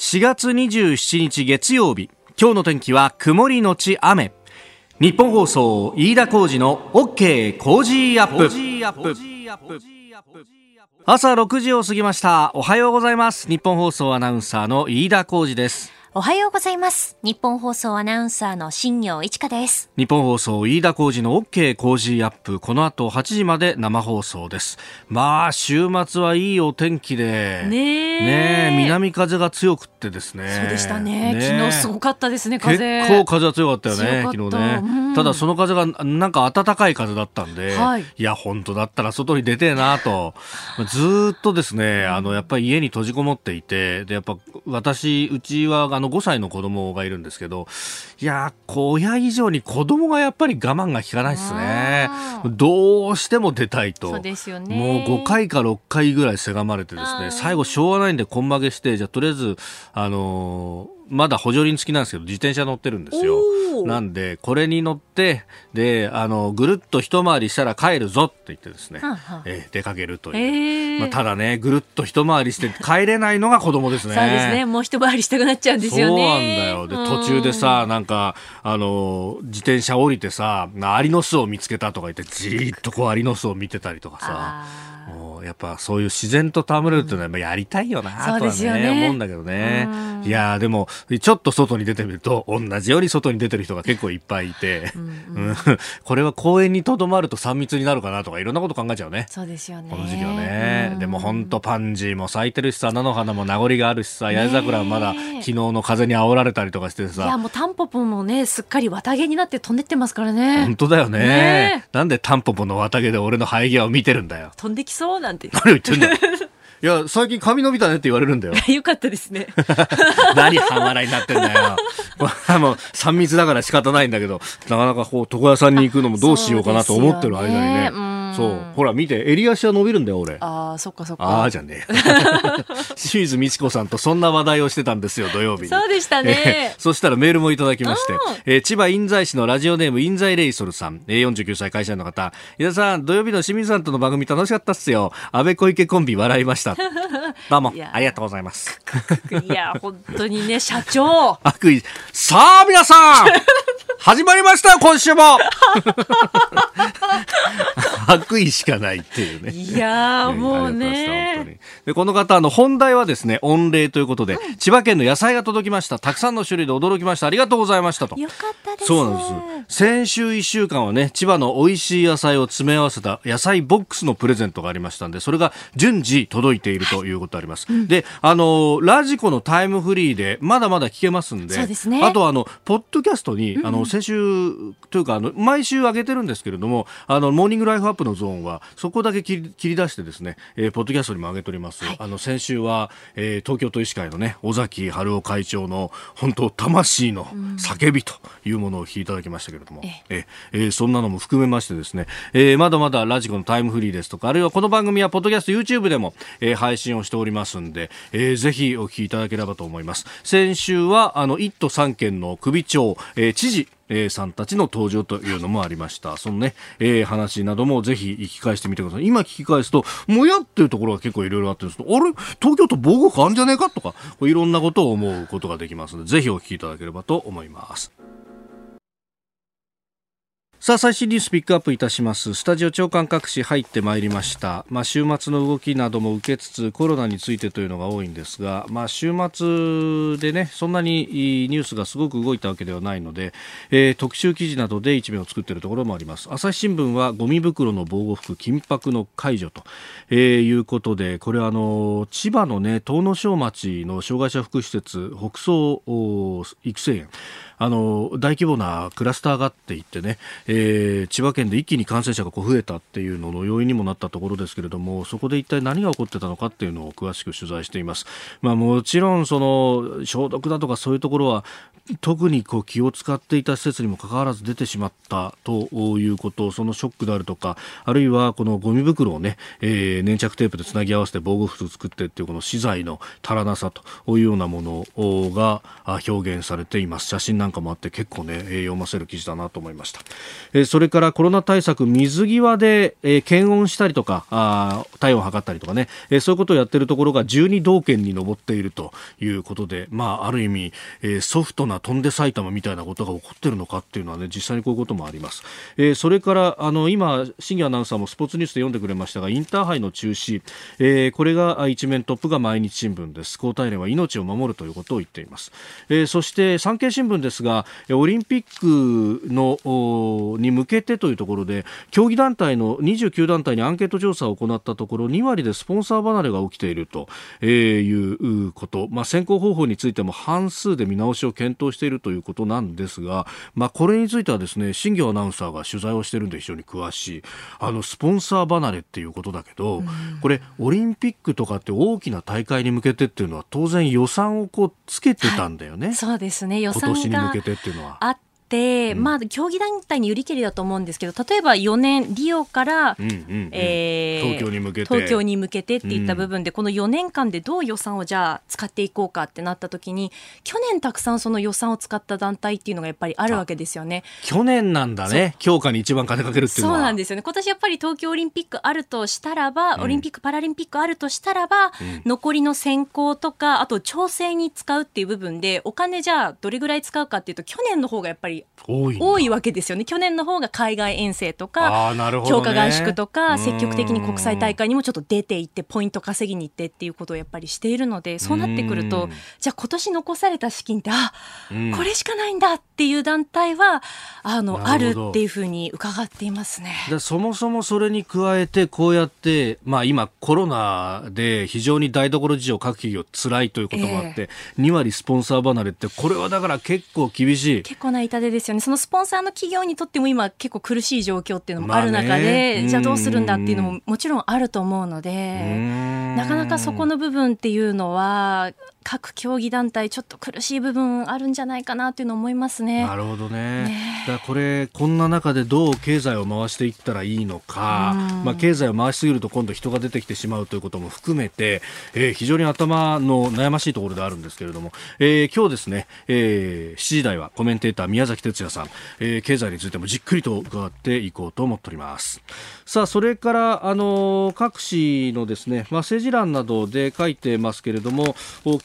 4月27日月曜日。今日の天気は曇りのち雨。日本放送飯田浩二の OK 工事アップ。朝6時を過ぎました。おはようございます。日本放送アナウンサーの飯田浩二ですおはようございます。日本放送アナウンサーの新業一華です。日本放送飯田浩二の OK 工事アップ。この後8時まで生放送です。まあ週末はいいお天気で。ねね南風が強くってですね。そうでしたね。昨日すごかったですね風。結構風は強かったよね昨日ね、うん、ただその風がなんか暖かい風だったんで、はい、いや本当だったら外に出てえなと。ずっとですねあのやっぱり家に閉じこもっていてでやっぱ私うちはあの5歳の子供がいるんですけどいや親以上に子供がやっぱり我慢が効かないですね。どうしても出たいと。そうですよね。もう5回か6回ぐらいせがまれてですね最後しょうがないんで根曲げしてじゃあとりあえずあのーまだ補助輪付きなんですけど、自転車乗ってるんですよ。なんで、これに乗って、で、あの、ぐるっと一回りしたら帰るぞって言ってですね、ははえー、出かけるという。えー、まあ、ただね、ぐるっと一回りして帰れないのが子供ですね。そうですね。もう一回りしたくなっちゃうんですよね。そうなんだよ。で、途中でさ、なんか、あの、自転車降りてさ、アリの巣を見つけたとか言って、じーっとこうアリの巣を見てたりとかさ。やっぱそういう自然と戯れるっていうのはやりたいよなとはね、ね思うんだけどね。いやでもちょっと外に出てみると同じように外に出てる人が結構いっぱいいて、うんうん、これは公園にとどまると3密になるかなとかいろんなこと考えちゃうね。そうですよね。この時期はね。でも本当パンジーも咲いてるしさ、菜の花も名残があるしさ、八重桜はまだ昨日の風に煽られたりとかしてさ。いやもうタンポポもね、すっかり綿毛になって飛んでってますからね。本当だよね。ねなんでタンポポの綿毛で俺の生え際を見てるんだよ。飛んできそうなんて。何を言ってんだいや、最近髪伸びたねって言われるんだよ。よかったですね。何半笑いになってんだよ。もう、3密だから仕方ないんだけど、なかなかこう、床屋さんに行くのもどうしようかなと思ってる間にね。そう。ほら、見て、襟足は伸びるんだよ、俺。ああ、そっかそっか。ああ、じゃねえ。清水美智子さんとそんな話題をしてたんですよ、土曜日に。そうでしたね。そしたらメールもいただきまして、えー、千葉印西市のラジオネーム印西レイソルさん、えー、49歳会社員の方、井田さん、土曜日の清水さんとの番組楽しかったっすよ。安倍小池コンビ笑いました。どうも、ありがとうございます。いや、本当にね、社長。悪意。さあ、皆さん始まりましたよ、今週も悪意しかないっていうね。いやもうね。で、この方、あの、本題はですね、御礼ということで、うん、千葉県の野菜が届きました。たくさんの種類で驚きました。ありがとうございましたと。よかったです。そうなんです。先週1週間はね、千葉の美味しい野菜を詰め合わせた野菜ボックスのプレゼントがありましたんで、それが順次届いているということあります。はい、で、あの、ラジコのタイムフリーで、まだまだ聞けますんで、そうですね。あとあの、ポッドキャストに、あの、先週というか、あの、毎週上げてるんですけれども、あの、モーニングライフアップのゾーンは、そこだけ切り切り出してですね、えー、ポッドキャストにも上げております。はい、あの、先週は、えー、東京都医師会のね、尾崎春夫会長の、本当魂の叫びというものを聞いていただきましたけれども、ええー、そんなのも含めましてですね、えー、まだまだラジコのタイムフリーですとか、あるいはこの番組はポッドキャスト YouTube でも、えー、配信をしておりますんで、えー、ぜひお聞きいただければと思います。先週は、あの、1都3県の首長、えー、知事、えー、さんたちの登場というのもありました。そのね、えー、話などもぜひ聞き返してみてください。今聞き返すと、もやっていうところが結構いろいろあってるんですけど、あれ？東京都防護区あんじゃねえか？とか、いろんなことを思うことができますので、ぜひお聞きいただければと思います。さあ最新ニュースピックアップいたします。スタジオ長官各紙入ってまいりました、まあ、週末の動きなども受けつつコロナについてというのが多いんですが、まあ、週末でねそんなにニュースがすごく動いたわけではないので、えー、特集記事などで一面を作っているところもあります。朝日新聞はゴミ袋の防護服緊迫の解除と、えー、いうことでこれはあの千葉のね東庄町の障害者福祉施設北総育成園。あの大規模なクラスターがあっていってね、えー、千葉県で一気に感染者がこう増えたっていうのの要因にもなったところですけれどもそこで一体何が起こってたのかっていうのを詳しく取材しています。まあ、もちろんその消毒だとかそういうところは特にこう気を使っていた施設にもかかわらず出てしまったということそのショックであるとかあるいはこのゴミ袋をね、えー、粘着テープでつなぎ合わせて防護服を作ってっていうこの資材の足らなさというようなものが表現されています写真なんかもあって結構ね読ませる記事だなと思いました、え、それからコロナ対策水際で、え、検温したりとかあ体温を測ったりとかね、え、そういうことをやっているところが12道県に上っているということで、まあ、ある意味、え、ソフトな飛んで埼玉みたいなことが起こっているのかっていうのはね実際にこういうこともあります、え、それからあの今新業アナウンサーもスポーツニュースで読んでくれましたがインターハイの中止、え、これが一面トップが毎日新聞です。交代連は命を守るということを言っています、え、そして産経新聞ですがオリンピックのに向けてというところで競技団体の29団体にアンケート調査を行ったところ2割でスポンサー離れが起きているということ、まあ、選考方法についても半数で見直しを検討しているということなんですが、まあ、これについてはですね新業アナウンサーが取材をしているんで非常に詳しいあのスポンサー離れっていうことだけど、これオリンピックとかって大きな大会に向けてっていうのは当然予算をこうつけてたんだよね。はい、そうですね。予算が向けてっていうのは。あ、まあ、競技団体によりけりだと思うんですけど例えば4年リオから、え東京に向けて。東京に向けてっていった部分で、この4年間でどう予算をじゃあ使っていこうかってなった時に去年たくさんその予算を使った団体っていうのがやっぱりあるわけですよね。去年なんだね。強化に一番金かけるっていうのは。そうなんですよね。今年やっぱり東京オリンピックあるとしたらば、オリンピック・パラリンピックあるとしたらば、残りの選考とかあと調整に使うっていう部分でお金じゃあどれぐらい使うかっていうと去年の方がやっぱり多いわけですよね。去年の方が海外遠征とか、ね、強化合宿とか積極的に国際大会にもちょっと出ていってポイント稼ぎに行ってっていうことをやっぱりしているのでそうなってくるとじゃあ今年残された資金ってあこれしかないんだっていう団体はあのあるっていうふうに伺っていますね。そもそもそれに加えてこうやって、まあ、今コロナで非常に台所事情各企業辛いということもあって、えー、2割スポンサー離れってこれはだから結構厳しい。結構な痛手ですよね。そのスポンサーの企業にとっても今結構苦しい状況っていうのもある中で、じゃあどうするんだっていうのももちろんあると思うのでなかなかそこの部分っていうのは各競技団体ちょっと苦しい部分あるんじゃないかなというのを思いますね。なるほどね。ねだこれこんな中でどう経済を回していったらいいのか、まあ経済を回しすぎると今度人が出てきてしまうということも含めて、えー、非常に頭の悩ましいところであるんですけれども、えー、今日ですね、えー、7時台はコメンテーター宮崎哲也さん、えー、経済についてもじっくりと伺っていこうと思っております。さあそれからあの各紙のですね、まあ政治欄などで書いてますけれども。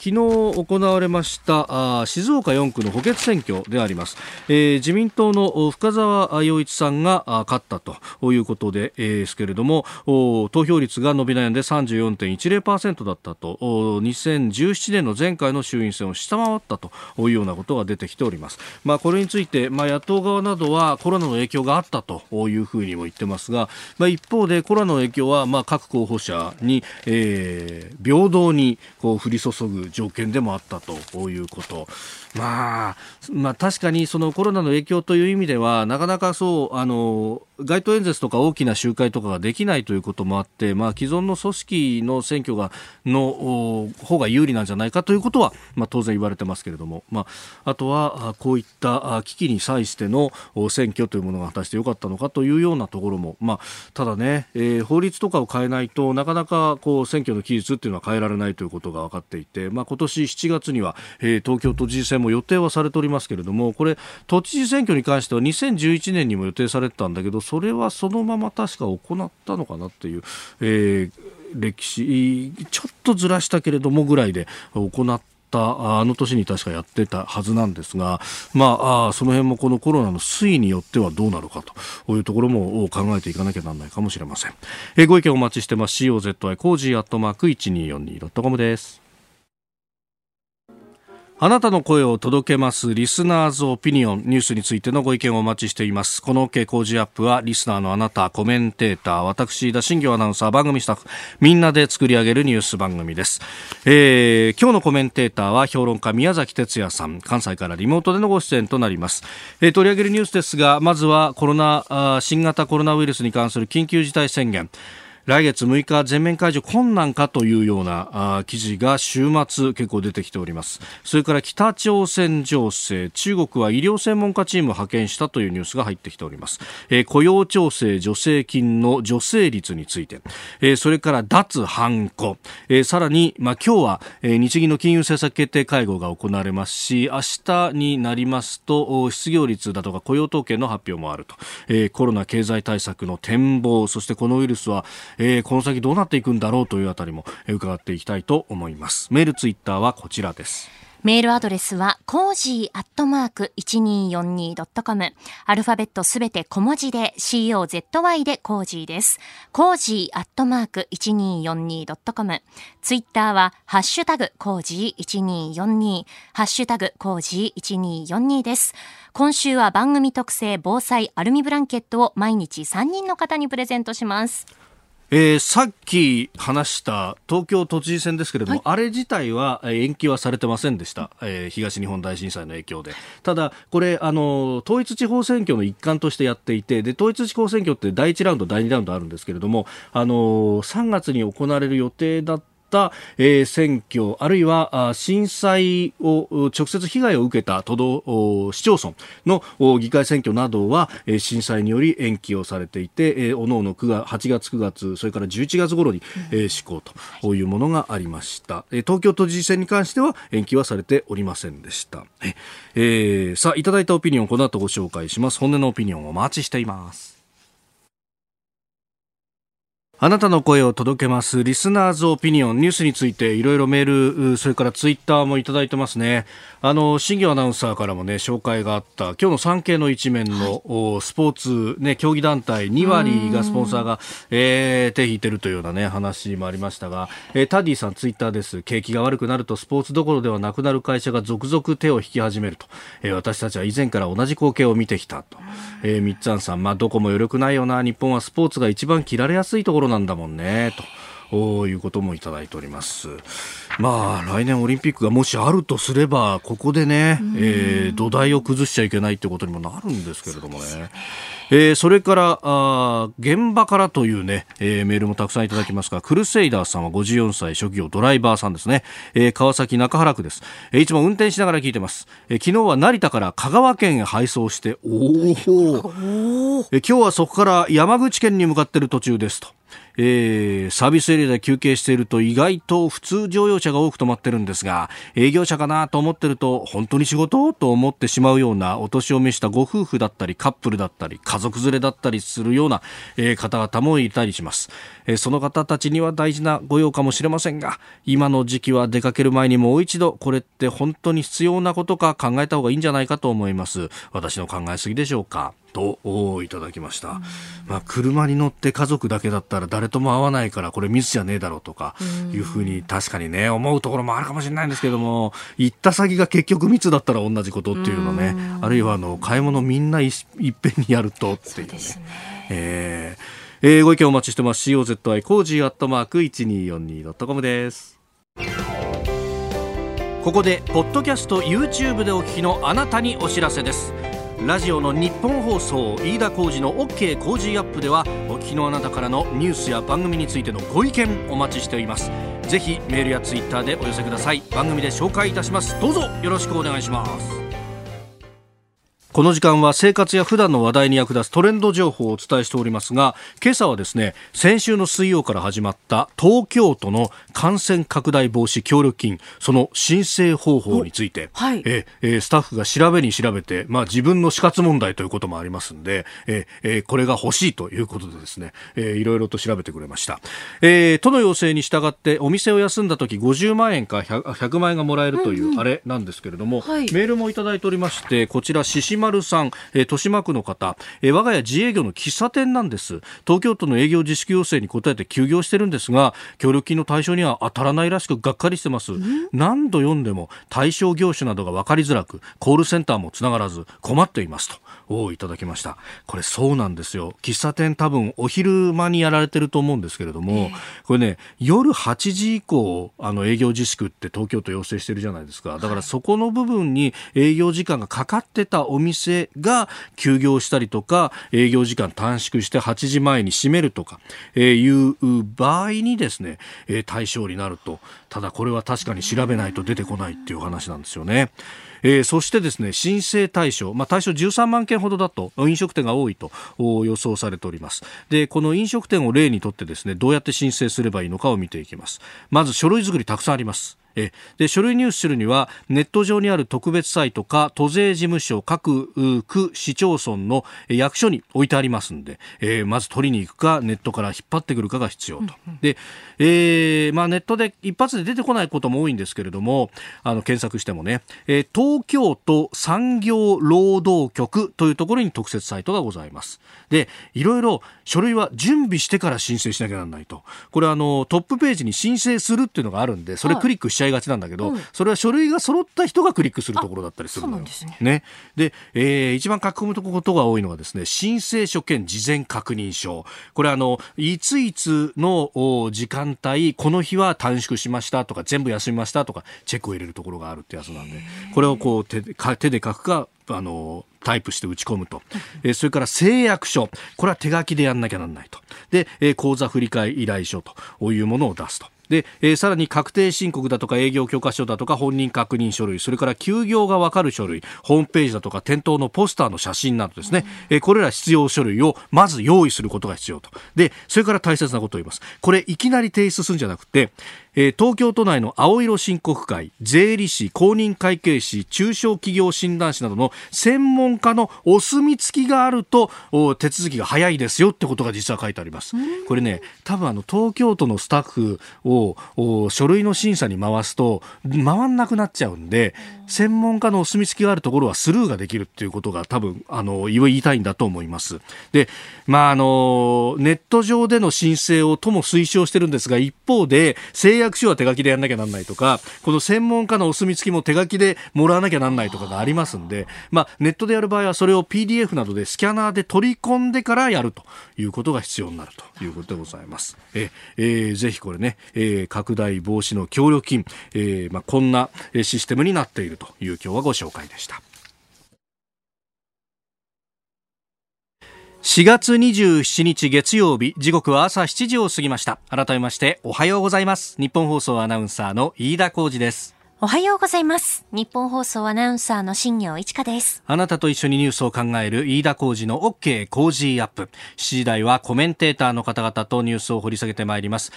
昨日行われましたあ静岡4区の補欠選挙であります、えー、自民党の深澤陽一さんが勝ったということで、えー、ですけれども投票率が伸び悩んで34.10%だったと2017年の前回の衆院選を下回ったというようなことが出てきております、まあ、これについて、まあ、野党側などはコロナの影響があったというふうにも言ってますが、まあ、一方でコロナの影響は、まあ、各候補者に、えー、平等にこう降り注ぐ条件でもあったということ。まあ、まあ、確かにそのコロナの影響という意味では、なかなかそう、あの、街頭演説とか大きな集会とかができないということもあって、まあ、既存の組織の選挙が、の方が有利なんじゃないかということは、まあ、当然言われてますけれども、まあ、あとは、こういった危機に際しての選挙というものが果たしてよかったのかというようなところも、まあ、ただね、えー、法律とかを変えないとなかなかこう選挙の期日っていうのは変えられないということが分かっていて、まあ、今年7月には、えー、東京都知事選も予定はされておりますますけれどもこれ都知事選挙に関しては2011年にも予定されてたんだけどそれはそのまま確か行ったのかなっていう、えー、歴史ちょっとずらしたけれどもぐらいで行ったあの年に確かやってたはずなんですが、まあ、その辺もこのコロナの推移によってはどうなるかというところも考えていかなきゃならないかもしれません。えご意見お待ちしてます。COZY cozy アットマーク 1242.com です。あなたの声を届けます Listener's Opinion ニュースについてのご意見をお待ちしています。この OK 工事アップはリスナーのあなた、コメンテーター、私、飯田、新行アナウンサー、番組スタッフ、みんなで作り上げるニュース番組です。えー、今日のコメンテーターは評論家宮崎哲也さん、関西からリモートでのご出演となります。えー、取り上げるニュースですが、まずはコロナ、新型コロナウイルスに関する緊急事態宣言。来月6日全面解除困難かというような記事が週末結構出てきております。それから北朝鮮情勢中国は医療専門家チームを派遣したというニュースが入ってきております、えー、雇用調整助成金の助成率について、えー、それから脱ハンコ、えー、さらに、まあ、今日は、え、日銀の金融政策決定会合が行われますし明日になりますと失業率だとか雇用統計の発表もあると、え、コロナ経済対策の展望そしてこのウイルスはえー、この先どうなっていくんだろうというあたりも伺っていきたいと思いますメールツイッターはこちらですメールアドレスは、 cozy アットマーク 1242.com。アルファベットすべて小文字で、COZY で cozy です。 cozy アットマーク 1242.com。ツイッターは、ハッシュタグ cozy1242。ハッシュタグ cozy1242です。今週は番組特製防災アルミブランケットを毎日3人の方にプレゼントします。えー、さっき話した東京都知事選ですけれども、はい、あれ自体は延期はされてませんでした、えー、東日本大震災の影響で。ただ、これあの、統一地方選挙の一環としてやっていてで、統一地方選挙って第1ラウンド、第2ラウンドあるんですけれども、あの3月に行われる予定だった、えー、選挙あるいは震災を直接被害を受けた都道市町村の議会選挙などは、えー、震災により延期をされていて、えー、おのおの9月8月9月それから11月頃に、えー、施行というものがありました、えー、東京都知事選に関しては延期はされておりませんでした。え、えー、さあいただいたオピニオンこの後ご紹介します。本音のオピニオンをお待ちしています。あなたの声を届けます。リスナーズオピニオン。ニュースについていろいろメール、それからツイッターもいただいてますね。あの、新業アナウンサーからもね、紹介があった、今日の産経の一面の、はい、スポーツ、ね、競技団体2割がスポンサーが、えー、手引いてるというようなね、話もありましたが、えー、タディさんツイッターです。景気が悪くなるとスポーツどころではなくなる会社が続々手を引き始めると。えー、私たちは以前から同じ光景を見てきたと。えー、みっつんさん、まあ、どこも余力ないよな。日本はスポーツが一番切られやすいところなんだもんね、と。いうこともいただいております。まあ、来年オリンピックがもしあるとすれば、ここでね、えー、土台を崩しちゃいけないってことにもなるんですけれどもね。えー、それからあ現場からというね、えー、メールもたくさんいただきますが、クルセイダーさんは54歳職業ドライバーさんですね、えー、川崎中原区です、えー、いつも運転しながら聞いてます、えー、昨日は成田から香川県へ配送しておお、えー、今日はそこから山口県に向かっている途中ですとえー、サービスエリアで休憩していると意外と普通乗用車が多く止まってるんですが、営業車かなと思ってると、本当に仕事と思ってしまうようなお年を召したご夫婦だったり、カップルだったり、家族連れだったりするような、えー、方々もいたりします、えー、その方たちには大事な御用かもしれませんが、今の時期は出かける前にもう一度、これって本当に必要なことか考えた方がいいんじゃないかと思います。私の考えすぎでしょうか。といただきました、まあ、車に乗って家族だけだったら誰とも会わないからこれミスじゃねえだろうとかいうふうに確かにね思うところもあるかもしれないんですけども行った先が結局密だったら同じことっていうのねあるいはあの買い物みんないいっぺんにやるとっていうね。うね。えー。えー、ご意見お待ちしてます。COZY cozy アットマーク 1242.com です。ここでポッドキャスト YouTube でお聞きのあなたにお知らせですラジオの日本放送飯田浩司の OK 工事アップではお聞きのあなたからのニュースや番組についてのご意見お待ちしております。ぜひメールやツイッターでお寄せください。番組で紹介いたします。どうぞよろしくお願いします。この時間は生活や普段の話題に役立つトレンド情報をお伝えしておりますが今朝はですね先週の水曜から始まった東京都の感染拡大防止協力金その申請方法について、はい、ええスタッフが調べに調べて、まあ、自分の死活問題ということもありますんでええこれが欲しいということでですね、えいろいろと調べてくれました、えー、都の要請に従ってお店を休んだ時50万円か 100, 100万円がもらえるというあれなんですけれども、うんうんはい、メールもいただいておりましてこちら獅子丸さん、えー、豊島区の方、えー、我が家自営業の喫茶店なんです。東京都の営業自粛要請に応えて休業してるんですが協力金の対象には当たらないらしくがっかりしてます。何度読んでも対象業種などが分かりづらくコールセンターもつながらず困っています。とをいただきました。これそうなんですよ。喫茶店多分お昼間にやられてると思うんですけれども、えー、これね夜8時以降あの営業自粛って東京都要請してるじゃないですか。だからそこの部分に営業時間がかかってたお店生が休業したりとか営業時間短縮して8時前に閉めるとか、え、いう場合にですね、え、対象になると。ただこれは確かに調べないと出てこないっていう話なんですよね。えー、そしてですね申請対象、まあ、対象13万件ほどだと飲食店が多いと予想されております。でこの飲食店を例にとってですねどうやって申請すればいいのかを見ていきます。まず書類作りたくさんあります。えで書類入手するにはネット上にある特別サイトか都税事務所各区市町村の役所に置いてありますんで、えー、まず取りに行くかネットから引っ張ってくるかが必要と、で、えーまあ、ネットで一発で出てこないことも多いんですけれどもあの検索してもね、えー、東京都産業労働局というところに特設サイトがございます。でいろいろ書類は準備してから申請しなきゃならないと。これあのトップページに申請するっていうのがあるんでそれクリックしちゃいがちなんだけど、はい、それは書類が揃った人がクリックするところだったりするのよ。ね。ね。で、えー、一番書き込むことが多いのがですね申請書兼事前確認書。これあのいついつの時間帯この日は短縮しましたとか全部休みましたとかチェックを入れるところがあるってやつなんでこれをこう手手で書くかあのタイプして打ち込むと、えー、それから誓約書。これは手書きでやんなきゃなんないと。で、えー、口座振替依頼書というものを出すとで、えー、さらに確定申告だとか営業許可書だとか本人確認書類それから休業がわかる書類ホームページだとか店頭のポスターの写真などですね、えー、これら必要書類をまず用意することが必要と。でそれから大切なことを言います。これいきなり提出するんじゃなくてえー、東京都内の青色申告会税理士公認会計士中小企業診断士などの専門家のお墨付きがあると手続きが早いですよってことが実は書いてあります。これね多分あの東京都のスタッフを書類の審査に回すと回んなくなっちゃうんで専門家のお墨付きがあるところはスルーができるっていうことが多分あの言いたいんだと思います。でまああのネット上での申請をとも推奨してるんですが一方で誓約約書は手書きでやんなきゃなんないとか、この専門家のお墨付きも手書きでもらわなきゃなんないとかがありますんで、まあ、ネットでやる場合はそれを PDF などでスキャナーで取り込んでからやるということが必要になるということでございます。ええー、ぜひこれね、えー、拡大防止の協力金、えーまあ、こんなシステムになっているという今日はご紹介でした。4月27日月曜日時刻は朝7時を過ぎました。改めましておはようございます。日本放送アナウンサーの飯田浩二です。おはようございます。日本放送アナウンサーの新業一華です。あなたと一緒にニュースを考える飯田浩二の OK 工事アップ。7時台はコメンテーターの方々とニュースを掘り下げてまいります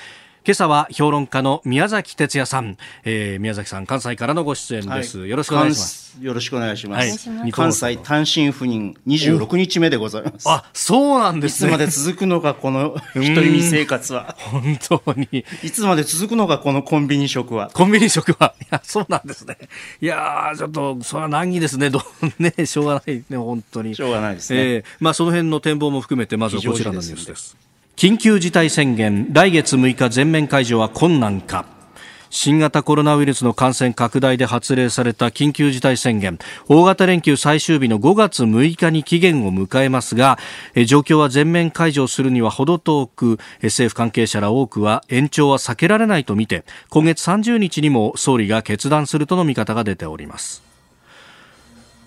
今朝は評論家の宮崎哲也さん、えー、宮崎さん関西からのご出演です、はい、よろしくお願いします。よろしくお願いします、はい、関西単身赴任26日目でございます。あそうなんです、ね、いつまで続くのかこの一人身生活は。本当に。いつまで続くのかこのコンビニ食は。コンビニ食は。いやそうなんですね。いやちょっとそれは難儀ですね。ど ねしょうがないね本当に。しょうがないですね、えー、まあその辺の展望も含めてまずはこちらのニュースです緊急事態宣言来月6日全面解除は困難か。新型コロナウイルスの感染拡大で発令された緊急事態宣言大型連休最終日の5月6日に期限を迎えますが状況は全面解除するには程遠く政府関係者ら多くは延長は避けられないとみて今月30日にも総理が決断するとの見方が出ております。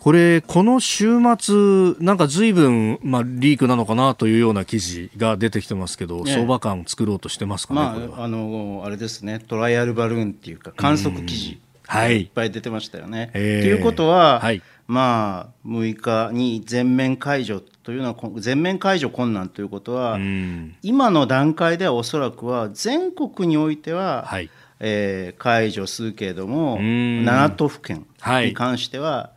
これ、この週末、なんかずいぶん、まあ、リークなのかなというような記事が出てきてますけど、ね、相場感作ろうとしてますか？ね、まあ、あのあれですね、トライアルバルーンっていうか、観測記事、はい、いっぱい出てましたよね。と、え。ー、いうことは、はい、まあ、6日に全面解除というのは、全面解除困難ということは、今の段階ではおそらくは、全国においては、はい。えー、解除するけれども、7都府県に関しては、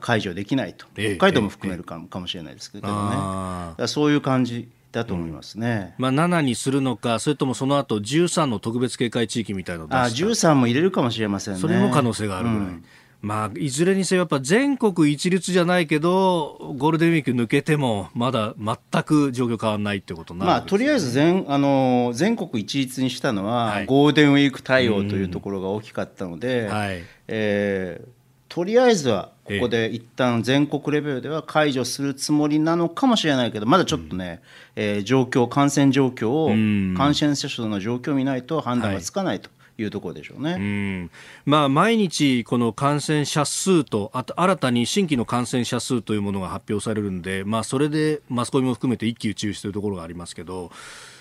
解除できないと、北海道も含めるかも,、かもしれないですけどね、そういう感じだと思いますね、うん、まあ、7にするのか、それともその後13の特別警戒地域みたいなのあ13も入れるかもしれませんね。それも可能性があるぐらい、うん。まあ、いずれにせよやっぱ全国一律じゃないけどゴールデンウィーク抜けてもまだ全く状況変わらないってことなる、ね、まあ、とりあえず全あの全国一律にしたのは、はい、ゴールデンウィーク対応というところが大きかったので、はい、えー、とりあえずはここで一旦全国レベルでは解除するつもりなのかもしれないけど、まだちょっとね、うん、えー、状況、感染状況を、感染者数の状況を見ないと判断がつかないというところでしょうね。うん。まあ、毎日、この感染者数と、あと新たに新規の感染者数というものが発表されるんで、まあ、それでマスコミも含めて一喜一憂しているところがありますけど、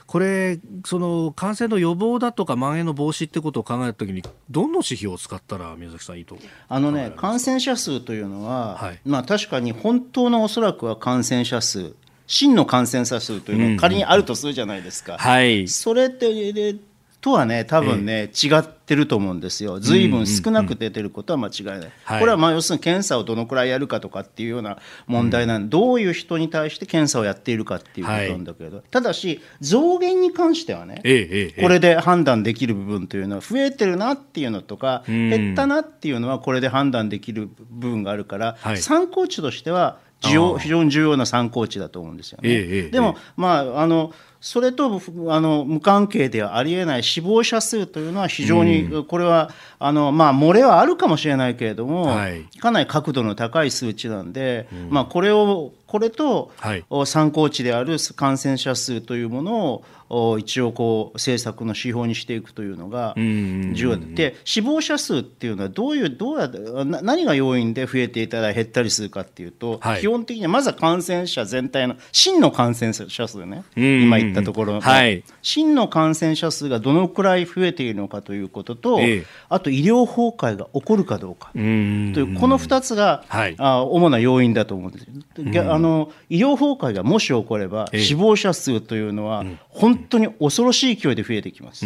これ、その感染の予防だとか、蔓延の防止ってことを考えたときに、どの指標を使ったら、宮崎さん、いいとあのね、感染者数というのは、はい、まあ、確かに本当のおそらくは感染者数、真の感染者数というのが仮にあるとするじゃないですか。うんはい、それってとはね、多分ね、えー、違ってると思うんですよ、ずいぶん少なく出てることは間違いない、うんうんうん、これはまあ要するに検査をどのくらいやるかとかっていうような問題なんで、うん、どういう人に対して検査をやっているかっていうことなんだけど、はい、ただし、増減に関してはね、えー、これで判断できる部分というのは、増えてるなっていうのとか、減ったなっていうのは、これで判断できる部分があるから、はい、参考値としては、非常に重要な参考値だと思うんですよね。えでも、まあ、あのそれとあの無関係ではありえない死亡者数というのは非常に、これはあの、まあ、漏れはあるかもしれないけれども、はい、かなり角度の高い数値なんで、うん、まあ、これをこれと、参考値である感染者数というものを一応こう政策の指標にしていくというのが重要で死亡者数っていうのはどういうどうや何が要因で増えていたら減ったりするかっていうと、はい、基本的にはまずは感染者全体の真の感染者数ね。今言ったところ、はい、真の感染者数がどのくらい増えているのかということと、えー、あと医療崩壊が起こるかどうか。というこの2つが、はい、あ主な要因だと思うんです。あの医療崩壊がもし起これば、えー、死亡者数というのは本本当に恐ろしい勢いで増えてきます、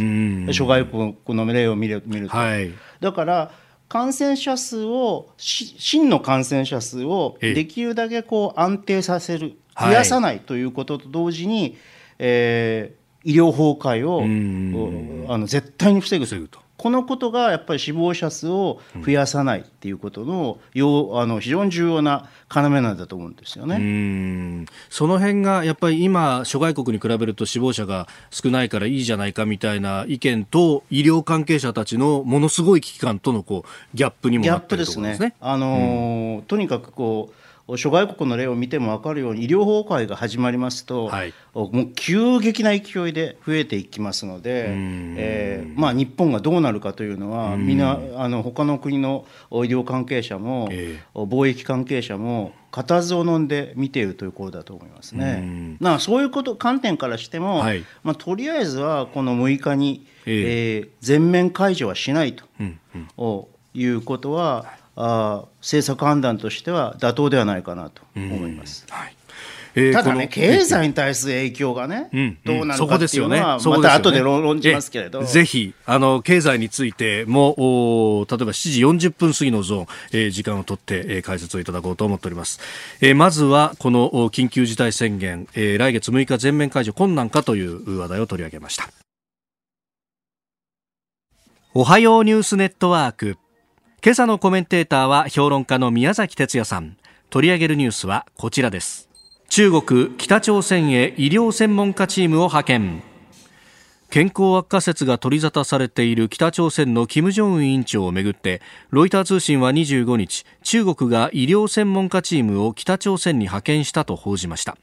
諸外国の例を見る見ると、はい、だから感染者数を真の感染者数をできるだけこう安定させる増やさないということと同時に、えー、医療崩壊をあの絶対に防ぐと。このことがやっぱり死亡者数を増やさないっていうことの,、うあの非常に重要な要なんだと思うんですよね。その辺がやっぱり今、諸外国に比べると死亡者が少ないからいいじゃないかみたいな意見と医療関係者たちのものすごい危機感とのこうギャップにもなってるところですね。あのーうん、とにかくこう諸外国の例を見ても分かるように医療崩壊が始まりますと、はい、もう急激な勢いで増えていきますので、えーまあ、日本がどうなるかというのはみんなあの他の国の医療関係者も、えー、貿易関係者も固唾を飲んで見ているということだと思いますね。なそういうこと観点からしても、はい、まあ、とりあえずはこの6日に、えー、えー、全面解除はしないと、うんうん、いうことはあ政策判断としては妥当ではないかなと思います。はいえー、ただね、経済に対する影響がね、うん、どうなるかっていうのは、また後で論じますけれど、ぜひ、あの、経済についても、お例えば7時40分過ぎのゾーン、えー、時間を取って、えー、解説をいただこうと思っております。えー、まずは、この緊急事態宣言、えー、来月6日全面解除困難かという話題を取り上げました。おはようニュースネットワーク。今朝のコメンテーターは評論家の宮崎哲也さん。取り上げるニュースはこちらです。中国北朝鮮へ医療専門家チームを派遣。健康悪化説が取り沙汰されている北朝鮮の金正恩委員長をめぐってロイター通信は25日中国が医療専門家チームを北朝鮮に派遣したと報じました。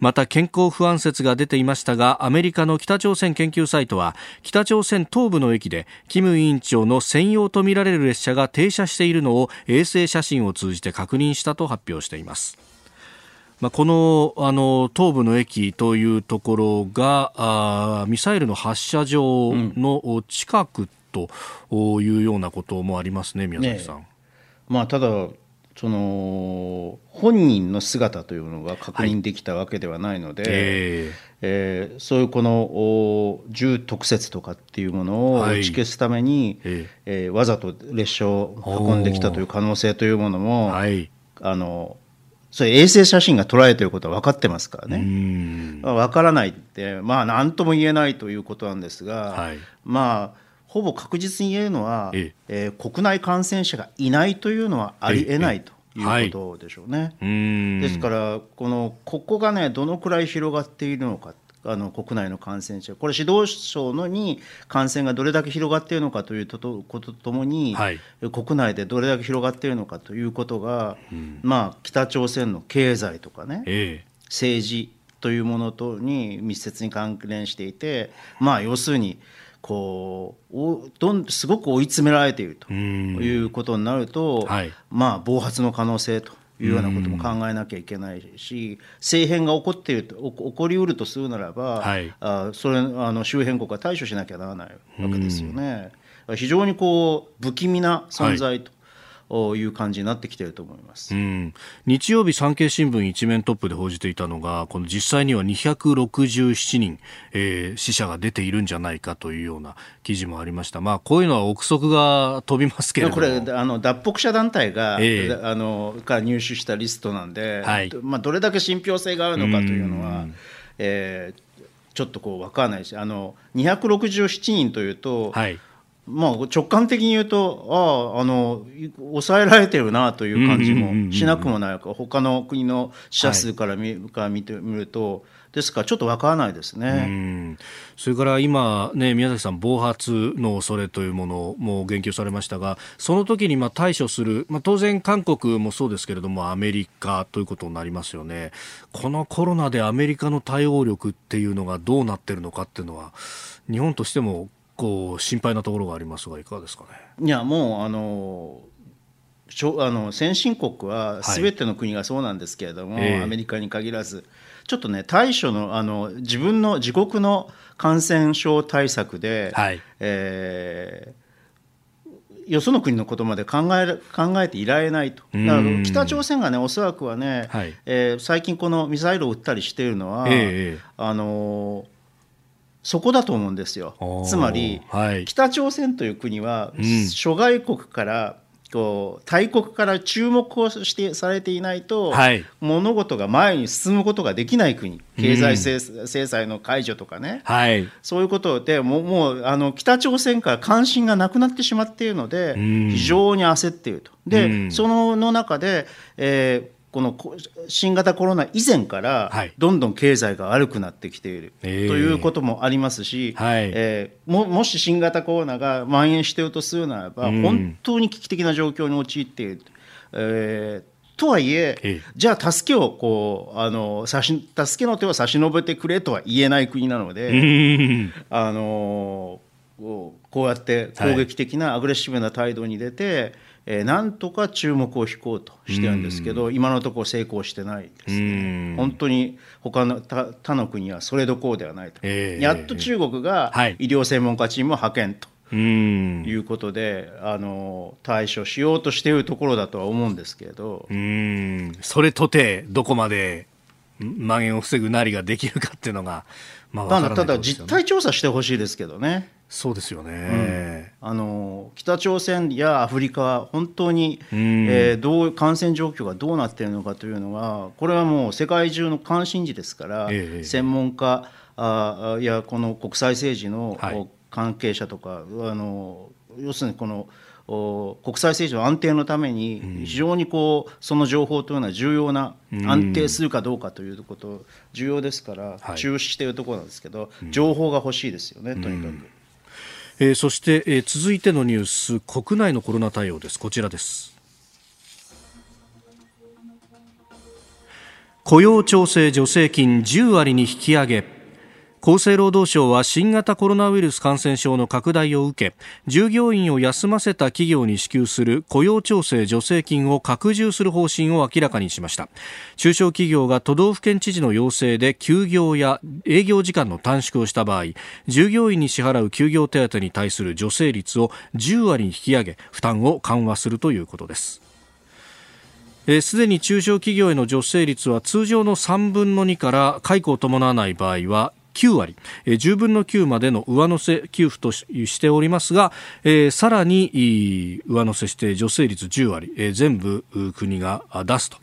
また健康不安説が出ていましたがアメリカの北朝鮮研究サイトは北朝鮮東部の駅で金委員長の専用とみられる列車が停車しているのを衛星写真を通じて確認したと発表しています。まあ、このあの東部の駅というところがあミサイルの発射場の近くというようなこともありますね、宮崎さん。ねまあ、ただその本人の姿というのが確認できたわけではないので、はい、えー、えー、そういうこの重特設とかっていうものを打ち消すために、はい、えー、わざと列車を運んできたという可能性というものも、はい、あのそれ衛星写真が捉えていることは分かってますからね、まあ、分からないって、まあ、何とも言えないということなんですが、はい、まあほぼ確実に言えるのは、ええ。ー、国内感染者がいないというのはありえないと。いうことでしょうね、はい、ですからこのここがねどのくらい広がっているのかあの国内の感染者これ指導省のに感染がどれだけ広がっているのかということとともに、はい、国内でどれだけ広がっているのかということが、うん、まあ、北朝鮮の経済とかね、えー、政治というものとに密接に関連していて、まあ、要するにこうどんすごく追い詰められているということになると、はい、まあ、暴発の可能性というようなことも考えなきゃいけないし政変が起こっていると起こりうるとするならば、はい、あそれあの周辺国は対処しなきゃならないわけですよね。非常にこう不気味な存在と。いう感じになってきていると思います、うん、日曜日、産経新聞一面トップで報じていたのがこの実際には267人、えー、死者が出ているんじゃないかというような記事もありました、まあ、こういうのは憶測が飛びますけれども。これあの脱北者団体が、えー、あのから入手したリストなんで、はい、まあ、どれだけ信憑性があるのかというのは、うえー、ちょっとこう分からないしあの267人というと、はいまあ、直感的に言うと、ああ、あの、抑えられてるなという感じもしなくもない。か、他の国の死者数から見,、から見てみると、ですから、ちょっとわからないですね。それから今、ね、宮崎さん、暴発の恐れというものも言及されましたが、その時にまあ対処する、まあ、当然、韓国もそうですけれども、アメリカということになりますよね、このコロナでアメリカの対応力っていうのがどうなってるのかっていうのは、日本としても構心配なところがありますがいかがですかね？いやもうあのあの先進国はすべての国がそうなんですけれども、はいえ。ー、アメリカに限らずちょっとね対処のあの自分の自国の感染症対策で、はい、えー、よその国のことまで考え考えていられないと、だから北朝鮮がね、おそらくはね、はい、えー、最近、このミサイルを撃ったりしているのは、えー、あのそこだと思うんですよ。つまり、はい、北朝鮮という国は、うん、諸外国からこう大国から注目をしてされていないと、はい、物事が前に進むことができない国。経済制裁の解除とかね、はい、そういうことでもうもうあの北朝鮮から関心がなくなってしまっているので、非常に焦っていると。で、そのの中で、えーこの新型コロナ以前からどんどん経済が悪くなってきているということもありますし、はい、えー、ももし新型コロナが蔓延しているとするならば、うん、本当に危機的な状況に陥っている。えーとはいえ、じゃあ助けをこうあの差し助けの手を差し伸べてくれとは言えない国なので、あのこうやって攻撃的なアグレッシブな態度に出て、はいえー、なんとか注目を引こうとしてるんですけど、今のところ成功してないですね、本当に他の他他の国はそれどころではないと、えー、やっと中国が医療専門家チームを派遣と。いうことであの対処しようとしているところだとは思うんですけれどそれとてどこまで蔓延を防ぐなりができるかっていうのが、まあ、ね、ただ実態調査してほしいですけどね。そうですよね、うん、あの北朝鮮やアフリカは本当に、うん、えー、どう感染状況がどうなっているのかというのはこれはもう世界中の関心事ですから、ええ、専門家あやこの国際政治の関係者とか、はい、あの要するにこの国際政治の安定のために非常にこうその情報というのは重要な安定するかどうかということ重要ですから注視しているところなんですけど情報が欲しいですよねとにかく。えー、そして、えー、続いてのニュース国内のコロナ対応です。こちらです。雇用調整助成金10割に引き上げ。厚生労働省は新型コロナウイルス感染症の拡大を受け従業員を休ませた企業に支給する雇用調整助成金を拡充する方針を明らかにしました。中小企業が都道府県知事の要請で休業や営業時間の短縮をした場合従業員に支払う休業手当に対する助成率を10割に引き上げ負担を緩和するということです。すでに中小企業への助成率は通常の3分の2から解雇を伴わない場合は9割、えー、10分の9までの上乗せ給付としておりますが、えー、さらに上乗せして助成率10割、えー、全部国が出すと。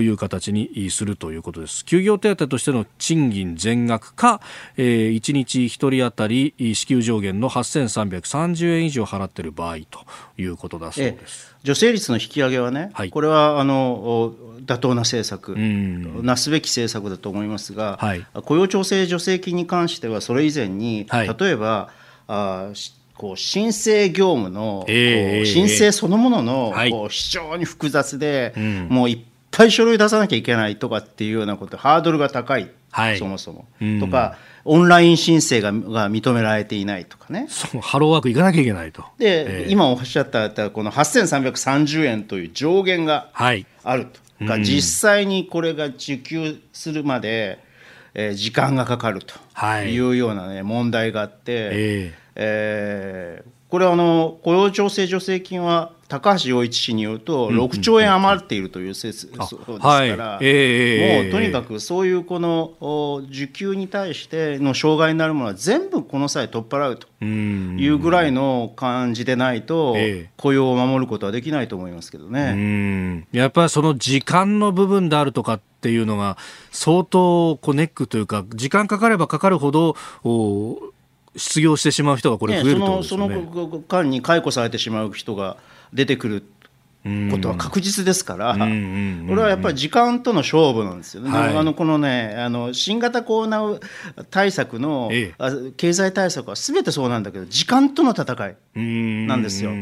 いう形にするということです。休業手当としての賃金全額か、えー、1日1人当たり支給上限の8330円以上払っている場合ということだそうです。助成率の引き上げはね、はい、これはあの妥当な政策、なすべき政策だと思いますが、はい、雇用調整助成金に関しては、それ以前に、はい、例えば、あこう申請業務の、えー、申請そのものの、こう非常に複雑で、うん、もう一ぱい書類出さなきゃいけないとかっていうようなことハードルが高い、はい、そもそも、うん、とかオンライン申請がが認められていないとかね。そうハローワーク行かなきゃいけないと。で、えー、今おっしゃったこの8330円という上限があると、はい、実際にこれが受給するまで、えー、時間がかかるとい。うような、ね、問題があって、えーえー、これはあの雇用調整助成金は高橋洋一氏によると6兆円余っているという説ですから、もうとにかくそういうこの受給に対しての障害になるものは全部この際取っ払うと。いうぐらいの感じでないと雇用を守ることはできないと思いますけどね。やっぱりその時間の部分であるとかっていうのが相当こうネックというか時間かかればかかるほど失業してしまう人がこれ増えると、ね、その間に解雇されてしまう人が出てくることは確実ですから、これはやっぱり時間との勝負なんですよね、はい、あのこのねあの新型コロナ対策の、ええ、経済対策はすべてそうなんだけど、時間との戦いなんですよ。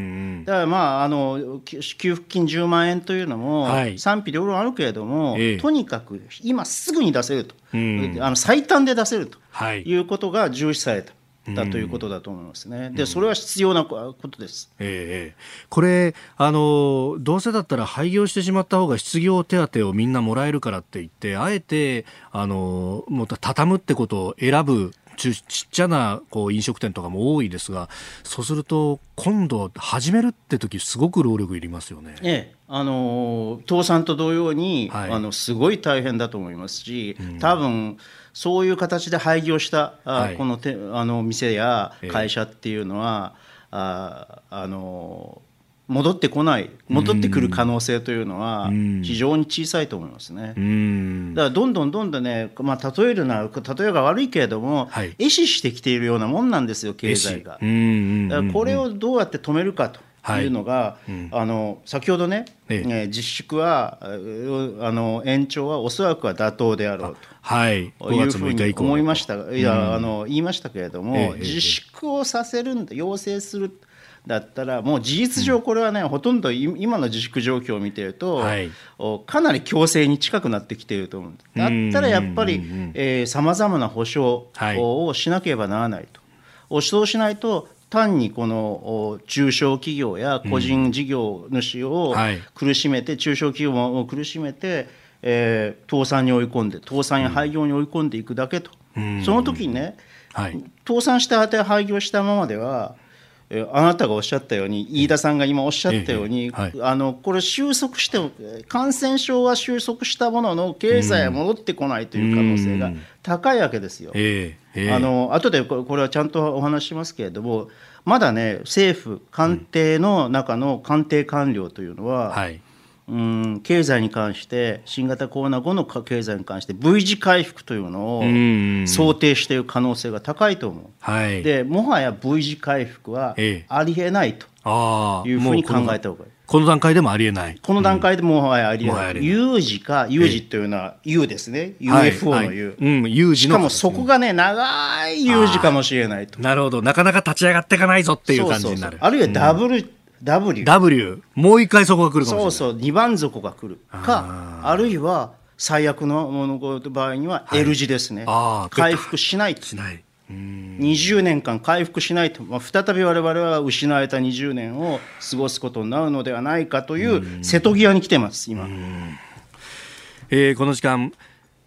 だからまああの給付金10万円というのも、賛否両論あるけれども、え、とにかく今すぐに出せると、あの最短で出せるということが重視された。だということだと思いますね、でそれは必要なことです、えー、これあの、どうせだったら廃業してしまった方が失業手当をみんなもらえるからって言って、あえてあのもう畳むってことを選ぶちちっちゃなこう飲食店とかも多いですがそうすると今度始めるって時すごく労力いりますよね。ええあの倒産と同様に、はい、あのすごい大変だと思いますし、多分そういう形で廃業した、はい、このてあの店や会社っていうのは、えー、ああの戻ってこない戻ってくる可能性というのは非常に小さいと思いますね。だからどんどんどんどんね、まあ、例えるな例えが悪いけれども、はい、壊死してきているようなもんなんですよ経済が。だからこれをどうやって止めるかと。い。うのが、はいうん、あの先ほどね、ええ。自粛はあの延長はおそらくは妥当であろうと、はい、いうふうに思いました。いや、うん、あの言いましたけれども、え、自粛をさせるんだ要請するだったらもう事実上これはね、うん、ほとんど今の自粛状況を見てると、はい、かなり強制に近くなってきていると思うだったらやっぱりさまざまな保障をしなければならないと、はい、そうしないと単にこの中小企業や個人事業主を苦しめて、中小企業も苦しめて、えー、倒産に追い込んで倒産や廃業に追い込んでいくだけと、うん、その時にね、はい、倒産したて廃業したままではあなたがおっしゃったように飯田さんが今おっしゃったように、はい、あのこれ収束して感染症は収束したものの経済は戻ってこないという可能性が高いわけですよ。えー、あの後でこれはちゃんとお話しますけれどもまだね政府官邸の中の官邸官僚というのは、はいうん経済に関して新型コロナ後の経済に関して V 字回復というのを想定している可能性が高いと思う、はい、でもはや V 字回復はありえないというふうに考えた方がいい。この段階でもありえない。この段階でもはやありえない。有事か、有事というのは U ですね。UFO の U。うん、有事しかもそこがね、長い有事かもしれないと。なるほど。なかなか立ち上がっていかないぞっていう感じになる。あるいは W、W。W。もう一回そこが来るかもしれない。そうそう、二番底が来る。か、あるいは、最悪のものの場合には L 字ですね。はい、回復しない。しない。20年間回復しないと、まあ、再び我々は失われた20年を過ごすことになるのではないかという瀬戸際に来てます、今。えー、この時間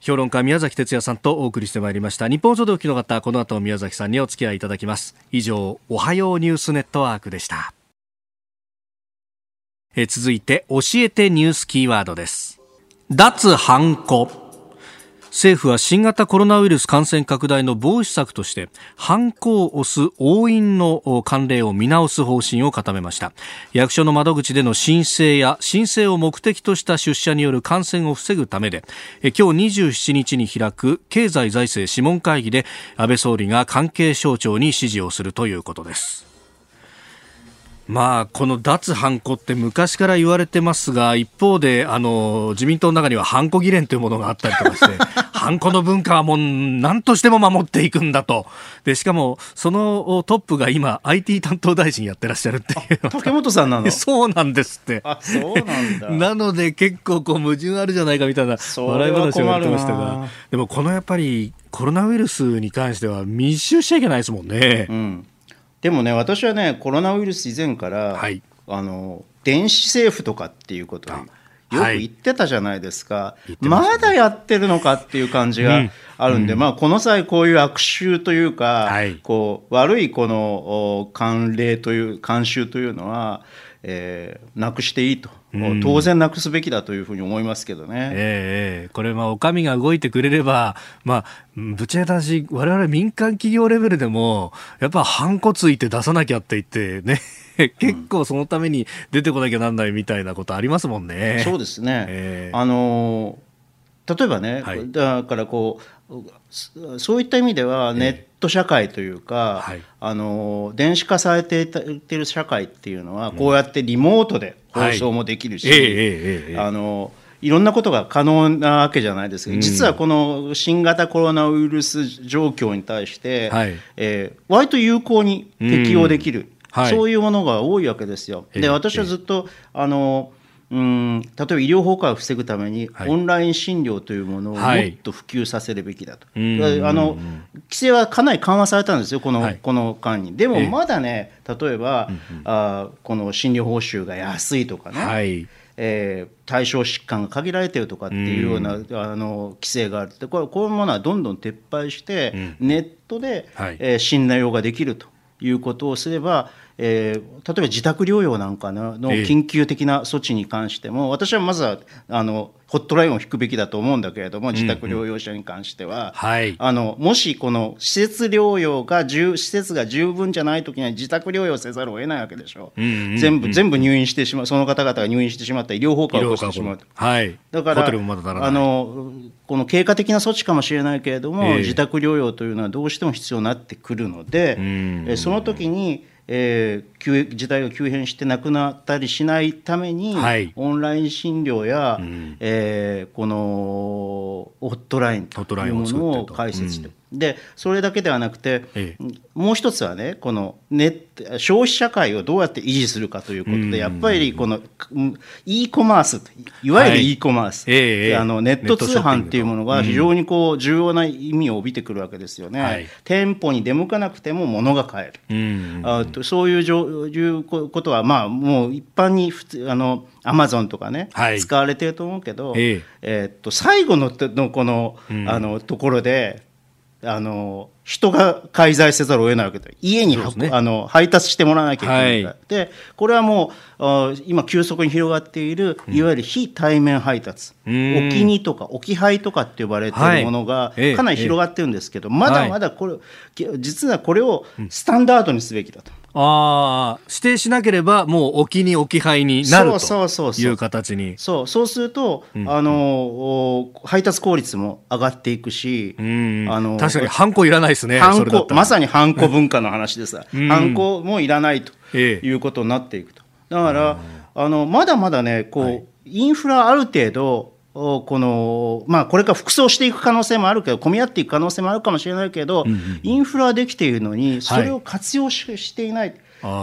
評論家宮崎哲也さんとお送りしてまいりました日本総動機の方この後宮崎さんにお付き合いいただきます以上おはようニュースネットワークでしたえ続いて教えてニュースキーワードです。脱ハンコ。政府は新型コロナウイルス感染拡大の防止策としてハンコを押す押印の慣例を見直す方針を固めました。役所の窓口での申請や申請を目的とした出社による感染を防ぐためで今日27日に開く経済財政諮問会議で安倍総理が関係省庁に指示をするということです。まあ、この脱ハンコって昔から言われてますが、一方で、あの、自民党の中にはハンコ議連というものがあったりとかして、ハンコの文化はもう何としても守っていくんだと。で、しかも、そのトップが今、IT 担当大臣やってらっしゃるっていう。竹本さんなの？そうなんですって。あ、そうなんだ。なので、結構こう矛盾あるじゃないかみたいな笑い話を言ってましたが、でもこのやっぱりコロナウイルスに関しては密集しちゃいけないですもんね。うんでもね私はねコロナウイルス以前から、はい、あの電子政府とかっていうことをよく言ってたじゃないですか、はい、ままだやってるのかっていう感じがあるんで、うん、まあ、この際こういう悪習というか、はい、こう悪いこの慣例という慣習というのは、えー、なくしていいと。当然なくすべきだというふうに思いますけどね。ええー、これ、まあ、お上が動いてくれれば、まあ、ぶち当たし、我々民間企業レベルでも、やっぱ、ハンコついて出さなきゃって言ってね、結構そのために出てこなきゃなんないみたいなことありますもんね。そうですね。えー、あの例えばね、はい、だからこうそういった意味ではネット社会というか、えーあの電子化されている社会っていうのはこうやってリモートで放送もできるし、あのいろんなことが可能なわけじゃないですか、実はこの新型コロナウイルス状況に対して、はい、えー、割と有効に適用できる、はい、そういうものが多いわけですよ。で私はずっとあのうん。例えば医療崩壊を防ぐために、オンライン診療というものをもっと普及させるべきだと、はい、あの規制はかなり緩和されたんですよ、このはい、この間に。でもまだね、例えば、あこの診療報酬が安いとかね、はい、えー、対象疾患が限られているとかっていうような、あの規制がある。ってこれこういうものはどんどん撤廃して、ネットで、はい、えー、診療ができるということをすれば、えー、例えば自宅療養なんかの緊急的な措置に関しても、私はまずはあのホットラインを引くべきだと思うんだけれども、自宅療養者に関しては、はい、あのもしこの施設療養が施設が十分じゃないときには自宅療養せざるを得ないわけでしょ、う、うん全部全部入院してしまう、その方々が入院してしまった医療崩壊を起こしてしまう。はい、だからあのこの経過的な措置かもしれないけれども、えー、自宅療養というのはどうしても必要になってくるので、えその時にえー、時代が急変して亡くなったりしないために、はい、オンライン診療や、うん、えー、このホットラインというものを開設して、うん、でそれだけではなくて、ええ、もう一つはねこのネッ消費社会をどうやって維持するかということで、やっぱりこの e コマースいわゆる e コマース、はいえ、あのネット通販っていうものが非常にこう重要な意味を帯びてくるわけですよね。はい、店舗に出向かなくても物が買える、あそういういうことはまあもう一般に普通あのアマゾンとかね、はい、使われてると思うけど、ええ。ー、っと最後ののこの,、あのところであの人が介在せざるを得ないわけで家に、ね、あの配達してもらわなきゃいけないはい、でこれはもう今急速に広がっているいわゆる非対面配達、うん、置きにとか置き配とかって呼ばれてい。るものがかなり広がってるんですけど、まだまだこれ、実はこれをスタンダードにすべきだと。ああ、指定しなければ、もう置きに置き配になるという形に。そうそうすると、うん、あの、配達効率も上がっていくし、あの確かに、ハンコいらないですね。ハンコ、まさにハンコ文化の話でさ、ハンコもいらないということになっていくと。だから、あの、まだまだね、こう、はい、インフラある程度、このまあ、これから複層していく可能性もあるけど、混み合っていく可能性もあるかもしれないけど、インフラできているのに、それを活用し,、していない。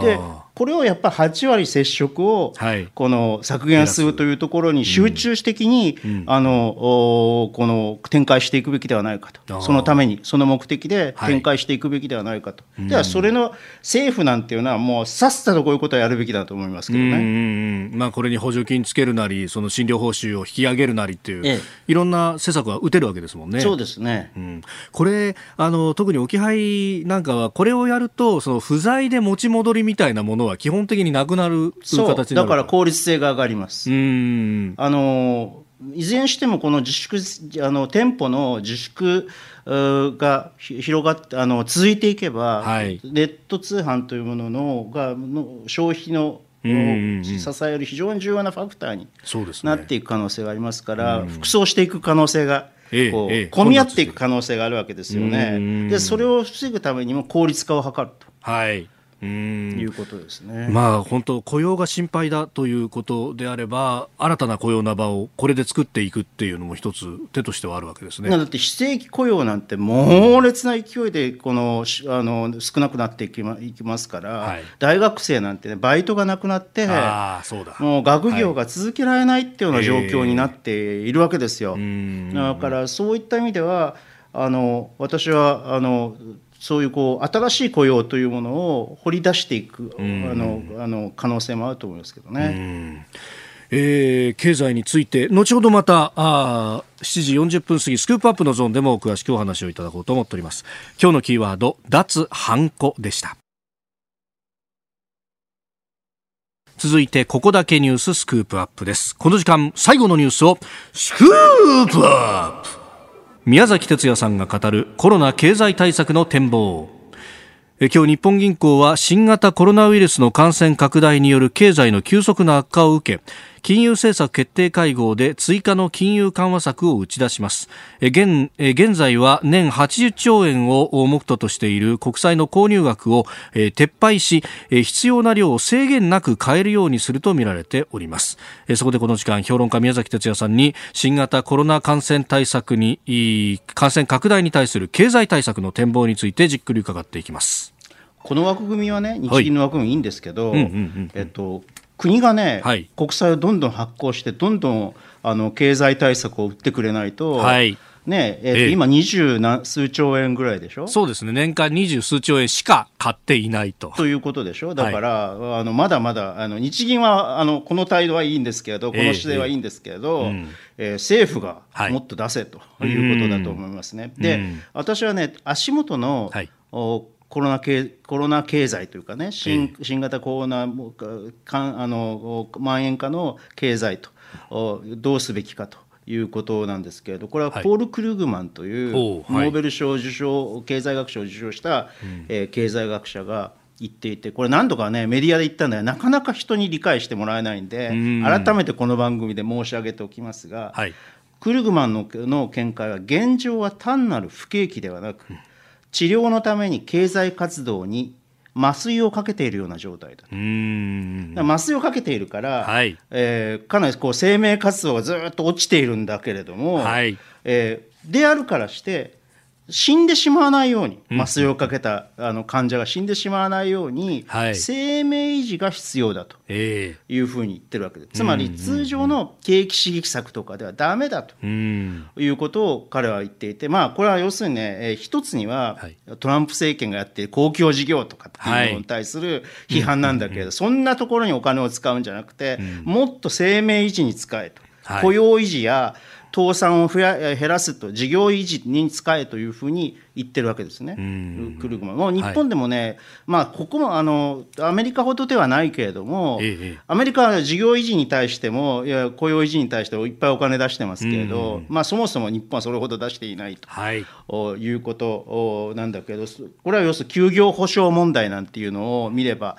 でこれをやっぱり8割接触をこの削減するというところに集中的に、あのこの展開していくべきではないかと。そのためにその目的で展開していくべきではないかと、ではそれの政府なんていうのはもうさっさとこういうことをやるべきだと思いますけどね、まあ、これに補助金つけるなりその診療報酬を引き上げるなりっていう、ええ、いろんな施策は打てるわけですもんね。そうですね、うん、これあの特に置き配なんかはこれをやるとその不在で持ち戻りみたいなものは基本的になくなる形だから効率性が上がります。うん。あのいずれにしてもこの自粛あの店舗の自粛が広がってあの続いていけば、はい、ネット通販というもののがの消費の支える非常に重要なファクターになっていく可能性がありますから、複層していく可能性がこう、混み合っていく可能性があるわけですよね。でそれを防ぐためにも効率化を図ると。はいいうことですね。まあ本当雇用が心配だということであれば新たな雇用の場をこれで作っていくっていうのも一つ手としてはあるわけですね。だって非正規雇用なんて猛烈な勢いでこのあの少なくなっていきまいきますから、はい、大学生なんてねバイトがなくなってあそうだもう学業が続けられないっていうような状況になっているわけですよ。だからそういった意味ではあの私はあのそういうこう新しい雇用というものを掘り出していく、あのあの可能性もあると思いますけどね。えー、経済について後ほどまたあ7時40分過ぎスクープアップのゾーンでも詳しくお話をいただこうと思っております。今日のキーワード脱ハンコでした。続いてここだけニューススクープアップです。この時間最後のニュースをスクープアップ宮崎哲也さんが語るコロナ経済対策の展望。今日日本銀行は新型コロナウイルスの感染拡大による経済の急速な悪化を受け金融政策決定会合で追加の金融緩和策を打ち出します。現現在は年80兆円を目途としている国債の購入額を撤廃し必要な量を制限なく買えるようにするとみられております。そこでこの時間評論家宮崎哲也さんに新型コロナ感染対策に感染拡大に対する経済対策の展望についてじっくり伺っていきます。この枠組みはね日銀の枠組みいいんですけど、えっと、国がね、はい、国債をどんどん発行してどんどんあの経済対策を打ってくれないと、はい。ねえー、えー、今、二十数兆円ぐらいでしょ？そうですね、年間二十数兆円しか買っていないと。ということでしょ、だから、はい、あのまだまだあの日銀はあのこの態度はいいんですけど、この姿勢はいいんですけど、えーえーえー、政府がもっと出せということだと思いますね。はい、で、私はね、足元の、はい、おコロナ経コロナ経済というかね新新型コロナかあの蔓延下の経済とどうすべきかということなんですけれどこれはポール・クルグマンというノーベル賞受賞経済学賞を受賞した、え経済学者が言っていてこれ何度かねメディアで言ったんだよなかなか人に理解してもらえないんで改めてこの番組で申し上げておきますが、はい、クルグマンのの見解は現状は単なる不景気ではなく、治療のために経済活動に麻酔をかけているような状態だ。だ麻酔をかけているから、はい、えー、かなりこう生命活動がずっと落ちているんだけれども、はい、えー、であるからして死んでしまわないように麻酔をかけたあの患者が死んでしまわないように、生命維持が必要だというふうに言ってるわけです、つまり通常の景気刺激策とかではだめだということを彼は言っていて、まあ、これは要するにね、えー、一つにはトランプ政権がやっている公共事業とかっていうのに対する批判なんだけれど、そんなところにお金を使うんじゃなくて、もっと生命維持に使えと。雇用維持や倒産を増や減らすと、事業維持に使えというふうに言ってるわけですね、クルグマン。も。う日本でもね、はい、まあ、ここもあのアメリカほどではないけれども、ええ、アメリカは事業維持に対しても、いや雇用維持に対していっぱいお金出してますけれど、まあ、そもそも日本はそれほど出していないと、はい、いうことなんだけど、これは要するに休業保障問題なんていうのを見れば、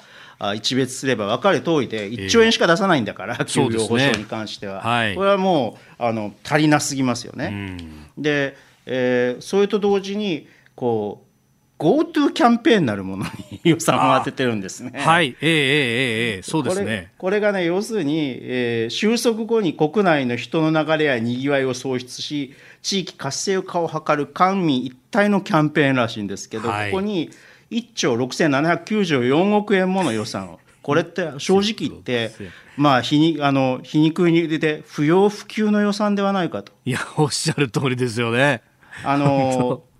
一別すれば分かる通りで1兆円しか出さないんだから、えー、休業保障に関しては、ねはい、これはもうあの足りなすぎますよね。で、えー、それと同時にこう GoTo キャンペーンなるものに予算を当ててるんですね。はい、えー、えー、えー、そうですね。これ。これがね、要するに、えー、収束後に国内の人の流れやにぎわいを創出し、地域活性化を図る官民一体のキャンペーンらしいんですけど、はい、ここに1兆6794億円もの予算を。これって正直言って、まあ皮にあの皮肉に入れて不要不急の予算ではないかと。いやおっしゃる通りですよね。あの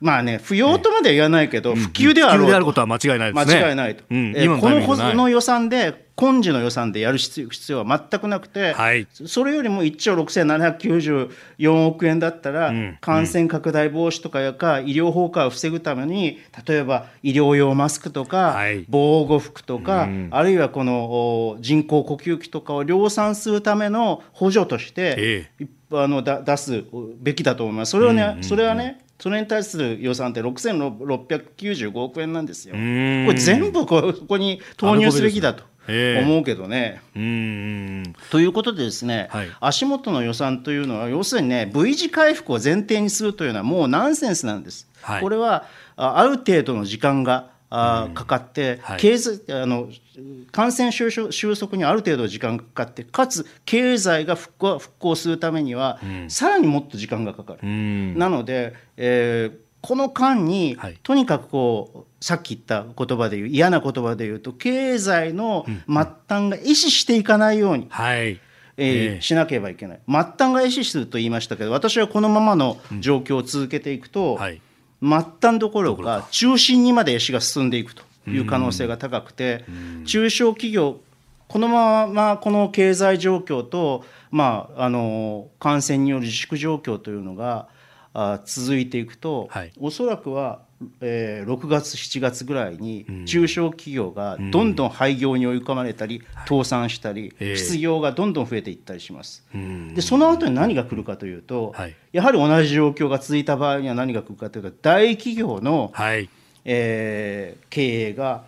まあね、不要とまでは言わないけど、普及ではあろうと、うん、であることは間違いないですね。間違いないと。うん、えー、このの予算で、今時の予算でやる必要は全くなくて、はい、それよりも1兆6794億円だったら、うん、感染拡大防止とかやか、医療崩壊を防ぐために、例えば医療用マスクとか、はい、防護服とか、あるいはこの人工呼吸器とかを量産するための補助として、ええ、あのだ出すべきだと思います。それはね、それはねそれに対する予算って6695億円なんですよ。これ全部ここに投入すべきだと。思うけどね。ということでですね、はい、足元の予算というのは要するにね V 字回復を前提にするというのはもうナンセンスなんです。はい、これはある程度の時間があかかって、はい、経済あの感染収束にある程度時間がかかってかつ経済が復興復興するためには、うん、さらにもっと時間がかかる。なので、えー、この間に、はい、とにかくこうさっき言った言葉で言う嫌な言葉で言うと経済の末端が意思していかないように。はい。えー、しなければいけない。末端が意思すると言いましたけど私はこのままの状況を続けていくと、うんはい、末端どころか中心にまで死が進んでいくという可能性が高くて、中小企業このままこの経済状況と、まあ、あの感染による自粛状況というのがあ続いていくと、はい、おそらくはえー、6月、7月ぐらいに中小企業がどんどん廃業に追い込まれたり、倒産したり、失業がどんどん増えていったりします。でその後に何が来るかというと、やはり同じ状況が続いた場合には何が来るかというと大企業の、はい。えー、経営が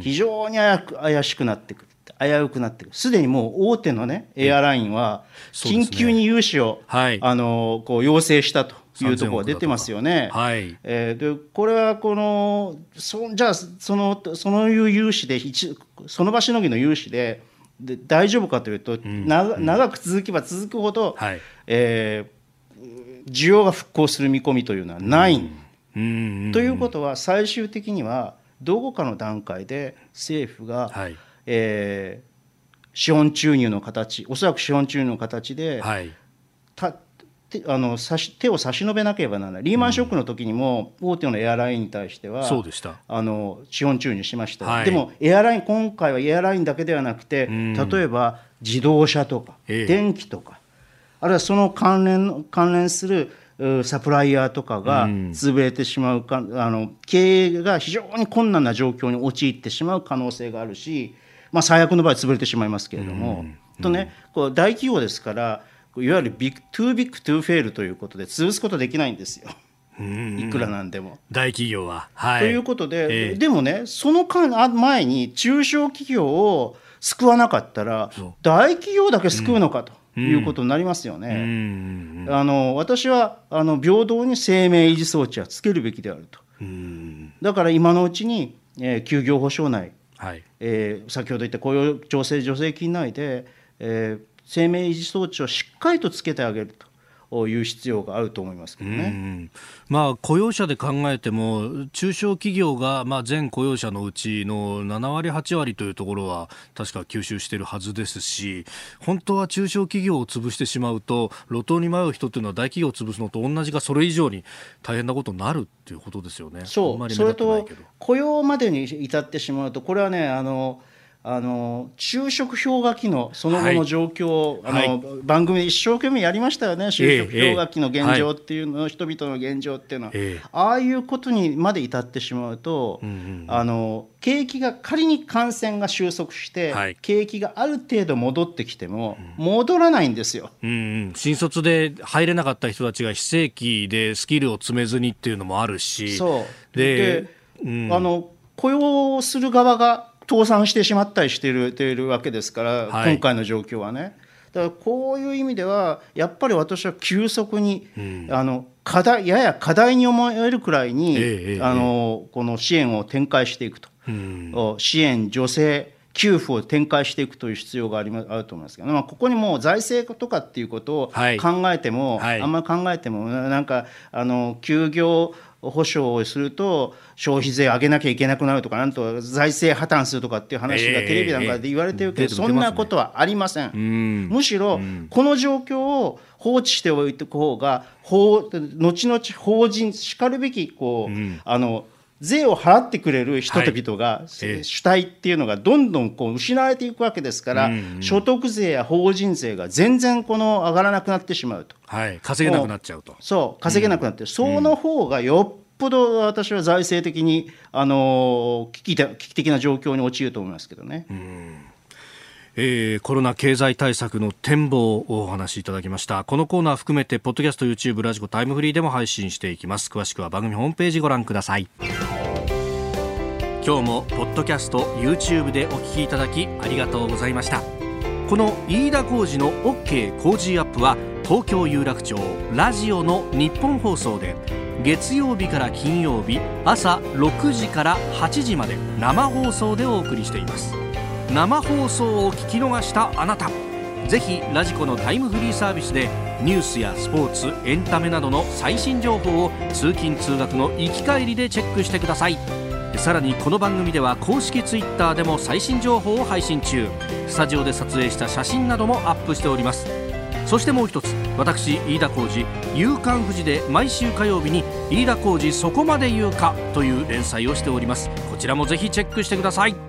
非常に怪しくなってくる。危うくなってる。すでにもう大手のねエアラインは緊急に融資を、はい、あのこう要請したというところが出てますよね。はい、えー、でこれはこのそじゃあそのそのいう融資で一その場しのぎの融資でで大丈夫かというと、うん、長長く続けば続くほど、はい、えー、需要が復興する見込みというのはない。うん、ということは最終的にはどこかの段階で政府が、はい、えー、資本注入の形おそらく資本注入の形で、はい、たあの差し手を差し伸べなければならない、リーマンショックの時にも、大手のエアラインに対しては、そうでした。あの資本注入しました、はい、でもエアライン、今回はエアラインだけではなくて、例えば自動車とか、電気とか、あるいはその関連関連するサプライヤーとかが潰れてしまうか、うん、あの経営が非常に困難な状況に陥ってしまう可能性があるし、まあ、最悪の場合潰れてしまいますけれども、うん、とね、こう大企業ですからいわゆる big too big to fail ということで潰すことできないんですよ。いくらなんでも。大企業は。はい、ということで、えー、でもね、その前に中小企業を救わなかったら、大企業だけ救うのかと。いうことになりますよね。あの私はあの平等に生命維持装置はつけるべきであると。だから今のうちに、えー、休業保障内、はいえー、先ほど言った雇用調整助成金内で、えー、生命維持装置をしっかりとつけてあげると。いう必要があると思いますけどね、まあ、雇用者で考えても中小企業が、まあ、全雇用者のうちの7割、8割というところは確か吸収しているはずですし本当は中小企業を潰してしまうと路頭に迷う人というのは大企業を潰すのと同じかそれ以上に大変なことになるっていうことですよね。そうそれと雇用までに至ってしまうとこれはねあのあの就職氷河期のその後の状況、はい、あの、はい、番組で一生懸命やりましたよね、就職氷河期の現状っていうの、えー、人々の現状っていうのは、えー、ああいうことにまで至ってしまうと、うんうん、あの景気が仮に感染が収束して、はい、景気がある程度戻ってきても、戻らないんですよ、うんうん、新卒で入れなかった人たちが非正規でスキルを積めずにっていうのもあるし。そう。で、うん、あの雇用する側が倒産してしまったりしているているわけですから、はい、今回の状況はね。だからこういう意味ではやっぱり私は急速に、うん、あの課題やや課題に思えるくらいに、えあのこの支援を展開していくと、うん、支援助成給付を展開していくという必要がありあると思いますけど、まあ、ここにもう財政とかっていうことを考えても、はい。はい、あんまり考えてもなんかあの休業保障をすると消費税上げなきゃいけなくなるとかなんと財政破綻するとかっていう話がテレビなんかで言われてるけど、そんなことはありません。むしろこの状況を放置しておいておく方が後々法人しかるべきこう、あの税を払ってくれる人々が、主体っていうのがどんどんこう失われていくわけですから、所得税や法人税が全然この上がらなくなってしまうと、はい、稼げなくなっちゃうと。そう稼げなくなって、うん、その方がよっぽど私は財政的にあの危機危機的な状況に陥ると思いますけどね。うんえー、コロナ経済対策の展望をお話しいただきました。このコーナー含めてポッドキャスト YouTube ラジコタイムフリーでも配信していきます。詳しくは番組ホームページご覧ください。今日もポッドキャスト YouTube でお聞きいただきありがとうございました。この飯田浩司の OK 工事アップは東京有楽町ラジオの日本放送で月曜日から金曜日朝6時から8時まで生放送でお送りしています。生放送を聞き逃したあなた。ぜひラジコのタイムフリーサービスでニュースやスポーツエンタメなどの最新情報を通勤通学の行き帰りでチェックしてください。さらにこの番組では公式 Twitter でも最新情報を配信中。スタジオで撮影した写真などもアップしております。そしてもう一つ私飯田浩司「夕刊富士」で毎週火曜日に「飯田浩司そこまで言うか」という連載をしております。こちらもぜひチェックしてください。